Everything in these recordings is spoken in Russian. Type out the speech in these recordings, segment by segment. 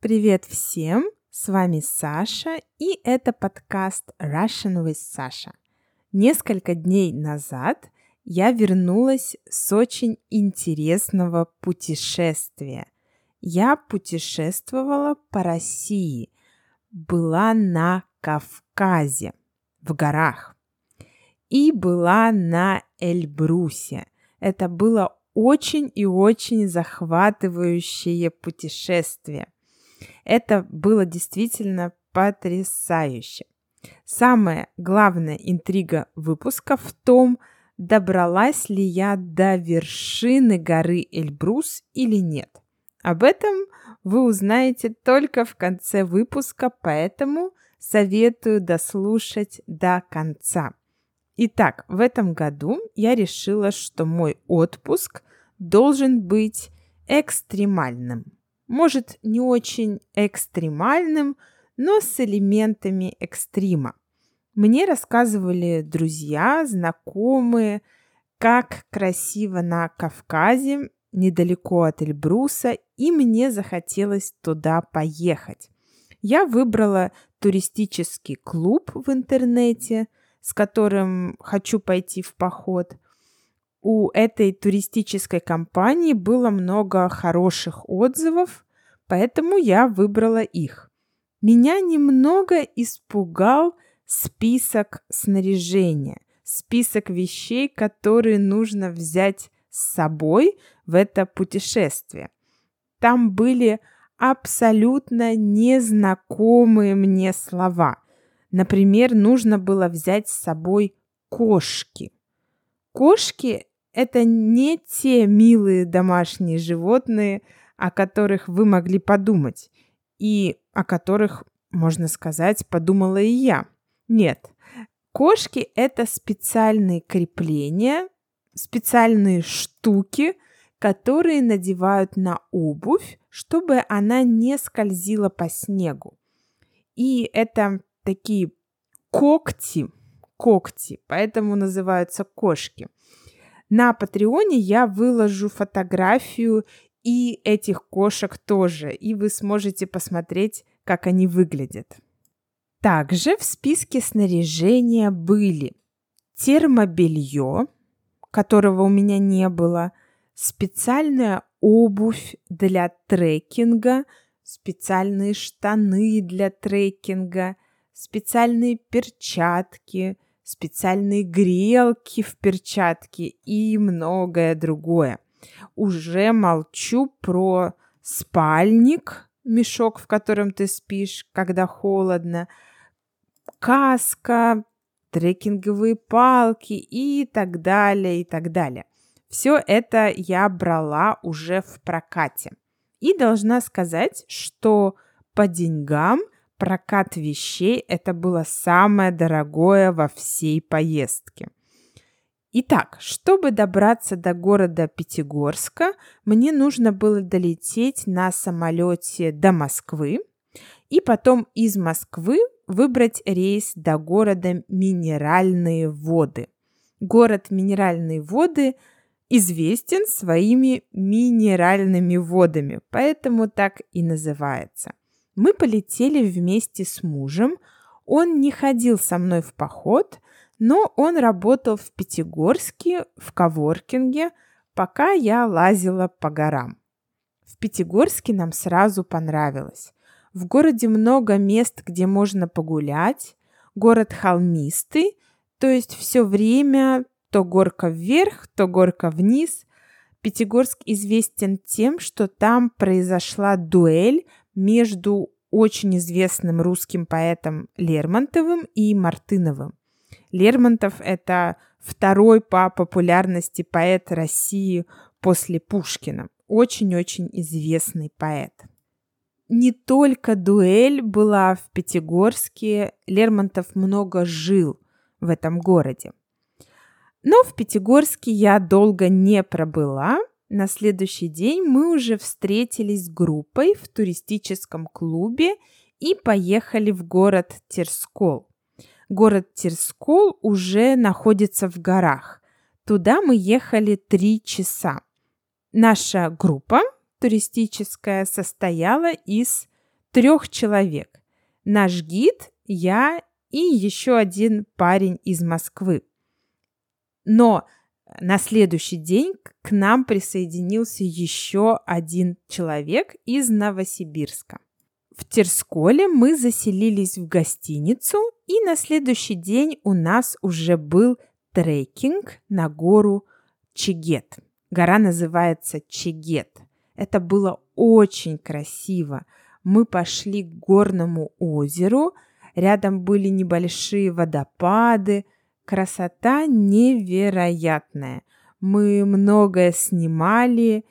Привет всем! С вами Саша, и это подкаст Russian with Sasha. Несколько дней назад я вернулась с очень интересного путешествия. Я путешествовала по России, была на Кавказе, в горах, и была на Эльбрусе. Это было очень и очень захватывающее путешествие. Это было действительно потрясающе. Самая главная интрига выпуска в том, добралась ли я до вершины горы Эльбрус или нет. Об этом вы узнаете только в конце выпуска, поэтому советую дослушать до конца. Итак, в этом году я решила, что мой отпуск должен быть экстремальным. Может, не очень экстремальным, но с элементами экстрима. Мне рассказывали друзья, знакомые, как красиво на Кавказе, недалеко от Эльбруса, и мне захотелось туда поехать. Я выбрала туристический клуб в интернете, с которым хочу пойти в поход. У этой туристической компании было много хороших отзывов, поэтому я выбрала их. Меня немного испугал список снаряжения, список вещей, которые нужно взять с собой в это путешествие. Там были абсолютно незнакомые мне слова. Например, нужно было взять с собой кошки. Кошки – это не те милые домашние животные, о которых вы могли подумать, и о которых, можно сказать, подумала и я. Нет, кошки – это специальные крепления, специальные штуки – которые надевают на обувь, чтобы она не скользила по снегу. И это такие когти, когти, поэтому называются кошки. На Патреоне я выложу фотографию и этих кошек тоже, и вы сможете посмотреть, как они выглядят. Также в списке снаряжения были термобелье, которого у меня не было, специальная обувь для трекинга, специальные штаны для трекинга, специальные перчатки, специальные грелки в перчатке и многое другое. Уже молчу про спальник, мешок, в котором ты спишь, когда холодно, каска, трекинговые палки и так далее, и так далее. Все это я брала уже в прокате. И должна сказать, что по деньгам прокат вещей это было самое дорогое во всей поездке. Итак, чтобы добраться до города Пятигорска, мне нужно было долететь на самолете до Москвы и потом из Москвы выбрать рейс до города Минеральные воды. Город Минеральные воды известен своими минеральными водами, поэтому так и называется. Мы полетели вместе с мужем. Он не ходил со мной в поход, но он работал в Пятигорске, в коворкинге, пока я лазила по горам. В Пятигорске нам сразу понравилось. В городе много мест, где можно погулять. Город холмистый, то есть все время то горка вверх, то горка вниз. Пятигорск известен тем, что там произошла дуэль между очень известным русским поэтом Лермонтовым и Мартыновым. Лермонтов – это второй по популярности поэт России после Пушкина. Очень-очень известный поэт. Не только дуэль была в Пятигорске, Лермонтов много жил в этом городе. Но в Пятигорске я долго не пробыла. На следующий день мы уже встретились с группой в туристическом клубе и поехали в город Терскол. Город Терскол уже находится в горах. Туда мы ехали три часа. Наша группа туристическая состояла из трех человек. Наш гид, я и еще один парень из Москвы. Но на следующий день к нам присоединился еще один человек из Новосибирска. В Терсколе мы заселились в гостиницу, и на следующий день у нас уже был трекинг на гору Чигет. Гора называется Чигет. Это было очень красиво. Мы пошли к горному озеру, рядом были небольшие водопады, красота невероятная. Мы многое снимали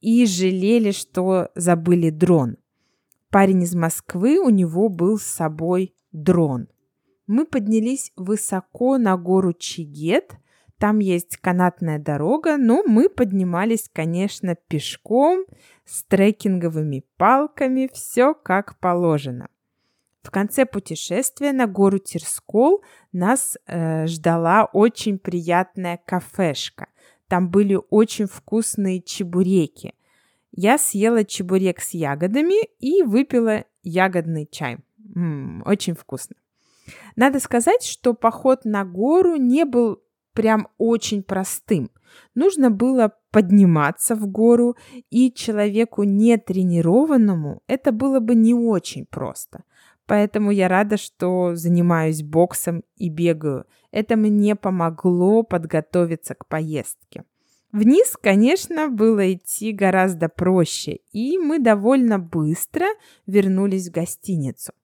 и жалели, что забыли дрон. Парень из Москвы, у него был с собой дрон. Мы поднялись высоко на гору Чигет. Там есть канатная дорога, но мы поднимались, конечно, пешком, с трекинговыми палками, все как положено. В конце путешествия на гору Терскол нас э, ждала очень приятная кафешка. Там были очень вкусные чебуреки. Я съела чебурек с ягодами и выпила ягодный чай. М-м, очень вкусно. Надо сказать, что поход на гору не был прям очень простым. Нужно было подниматься в гору, и человеку нетренированному это было бы не очень просто. Поэтому я рада, что занимаюсь боксом и бегаю. Это мне помогло подготовиться к поездке. Вниз, конечно, было идти гораздо проще, и мы довольно быстро вернулись в гостиницу.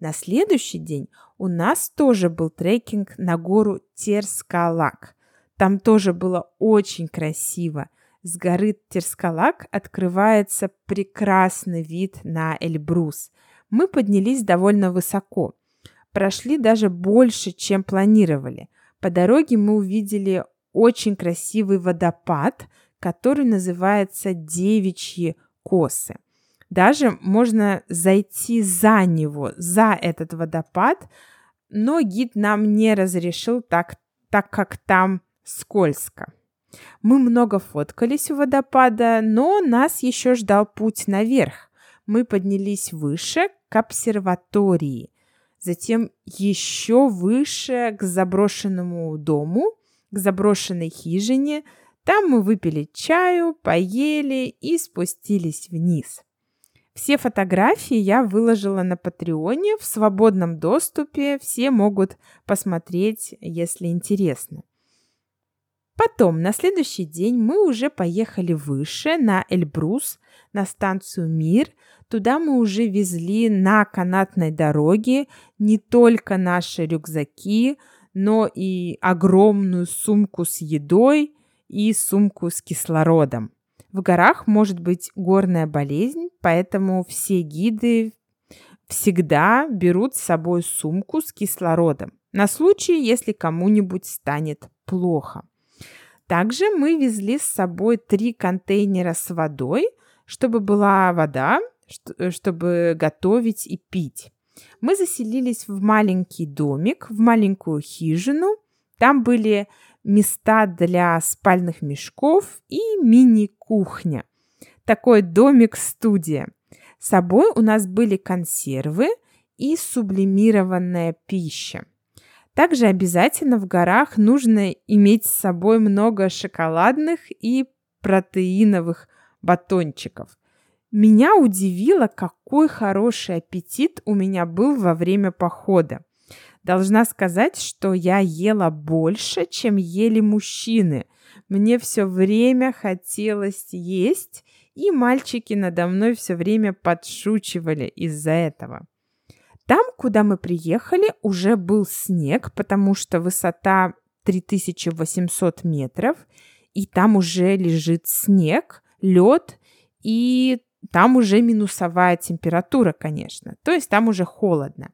На следующий день у нас тоже был трекинг на гору Терскалак. Там тоже было очень красиво. С горы Терскалак открывается прекрасный вид на Эльбрус. Мы поднялись довольно высоко. Прошли даже больше, чем планировали. По дороге мы увидели очень красивый водопад, который называется Девичьи косы. Даже можно зайти за него, за этот водопад, но гид нам не разрешил так, так как там скользко. Мы много фоткались у водопада, но нас еще ждал путь наверх. Мы поднялись выше обсерватории, затем еще выше к заброшенному дому, к заброшенной хижине. Там мы выпили чаю, поели и спустились вниз. Все фотографии я выложила на Патреоне в свободном доступе. Все могут посмотреть, если интересно. Потом, на следующий день, мы уже поехали выше, на Эльбрус, на станцию Мир. Туда мы уже везли на канатной дороге не только наши рюкзаки, но и огромную сумку с едой и сумку с кислородом. В горах может быть горная болезнь, поэтому все гиды всегда берут с собой сумку с кислородом на случай, если кому-нибудь станет плохо. Также мы везли с собой три контейнера с водой, чтобы была вода, чтобы готовить и пить. Мы заселились в маленький домик, в маленькую хижину. Там были места для спальных мешков и мини-кухня. Такой домик-студия. С собой у нас были консервы и сублимированная пища. Также обязательно в горах нужно иметь с собой много шоколадных и протеиновых батончиков. Меня удивило, какой хороший аппетит у меня был во время похода. Должна сказать, что я ела больше, чем ели мужчины. Мне все время хотелось есть, и мальчики надо мной все время подшучивали из-за этого. Там, куда мы приехали, уже был снег, потому что высота 3800 метров, и там уже лежит снег, лед, и там уже минусовая температура, конечно, то есть там уже холодно.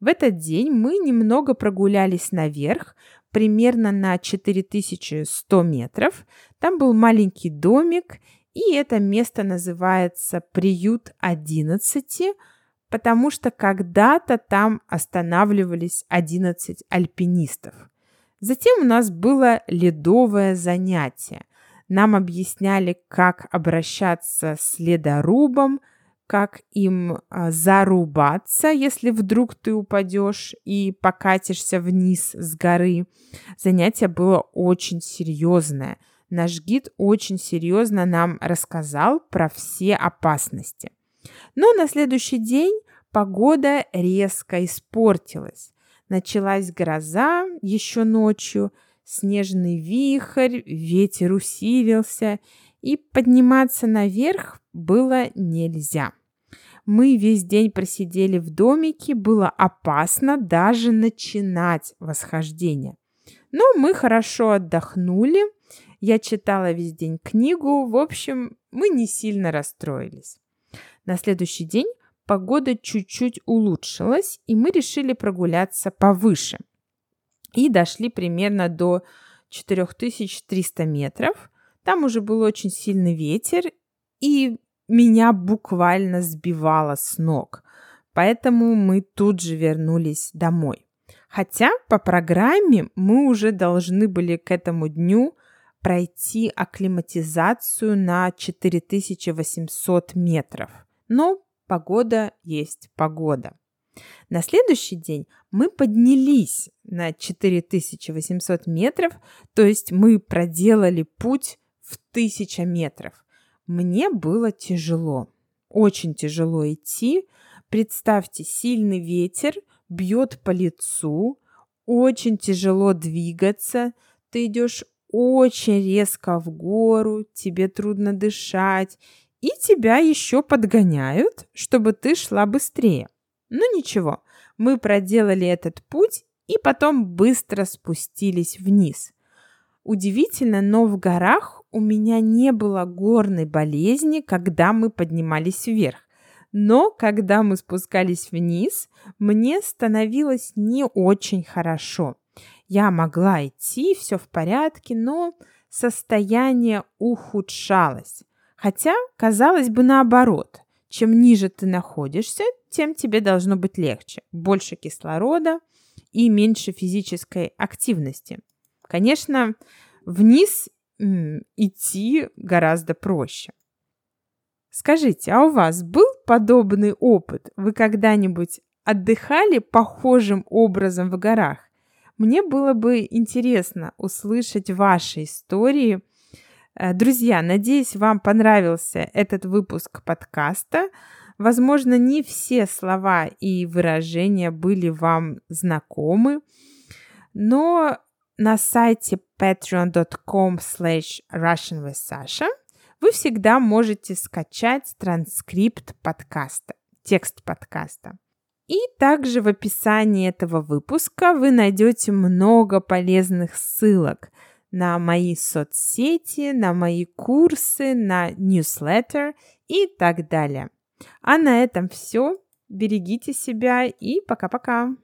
В этот день мы немного прогулялись наверх, примерно на 4100 метров. Там был маленький домик, и это место называется «Приют 11», потому что когда-то там останавливались 11 альпинистов. Затем у нас было ледовое занятие. Нам объясняли, как обращаться с ледорубом, как им а, зарубаться, если вдруг ты упадешь и покатишься вниз с горы. Занятие было очень серьезное. Наш гид очень серьезно нам рассказал про все опасности. Но на следующий день погода резко испортилась. Началась гроза еще ночью, снежный вихрь, ветер усилился, и подниматься наверх было нельзя. Мы весь день просидели в домике, было опасно даже начинать восхождение. Но мы хорошо отдохнули, я читала весь день книгу, в общем, мы не сильно расстроились. На следующий день погода чуть-чуть улучшилась, и мы решили прогуляться повыше. И дошли примерно до 4300 метров. Там уже был очень сильный ветер, и меня буквально сбивало с ног. Поэтому мы тут же вернулись домой. Хотя по программе мы уже должны были к этому дню пройти акклиматизацию на 4800 метров. Но погода есть погода. На следующий день мы поднялись на 4800 метров, то есть мы проделали путь в 1000 метров. Мне было тяжело, очень тяжело идти. Представьте, сильный ветер бьет по лицу, очень тяжело двигаться, ты идешь очень резко в гору, тебе трудно дышать, и тебя еще подгоняют, чтобы ты шла быстрее. Ну ничего, мы проделали этот путь и потом быстро спустились вниз. Удивительно, но в горах у меня не было горной болезни, когда мы поднимались вверх. Но когда мы спускались вниз, мне становилось не очень хорошо. Я могла идти, все в порядке, но состояние ухудшалось. Хотя, казалось бы, наоборот. Чем ниже ты находишься, тем тебе должно быть легче. Больше кислорода и меньше физической активности. Конечно, вниз идти гораздо проще. Скажите, а у вас был подобный опыт? Вы когда-нибудь отдыхали похожим образом в горах? Мне было бы интересно услышать ваши истории. Э, друзья, надеюсь, вам понравился этот выпуск подкаста. Возможно, не все слова и выражения были вам знакомы, но на сайте patreon.com slash russianwithsasha вы всегда можете скачать транскрипт подкаста, текст подкаста. И также в описании этого выпуска вы найдете много полезных ссылок на мои соцсети, на мои курсы, на newsletter и так далее. А на этом все. Берегите себя и пока-пока.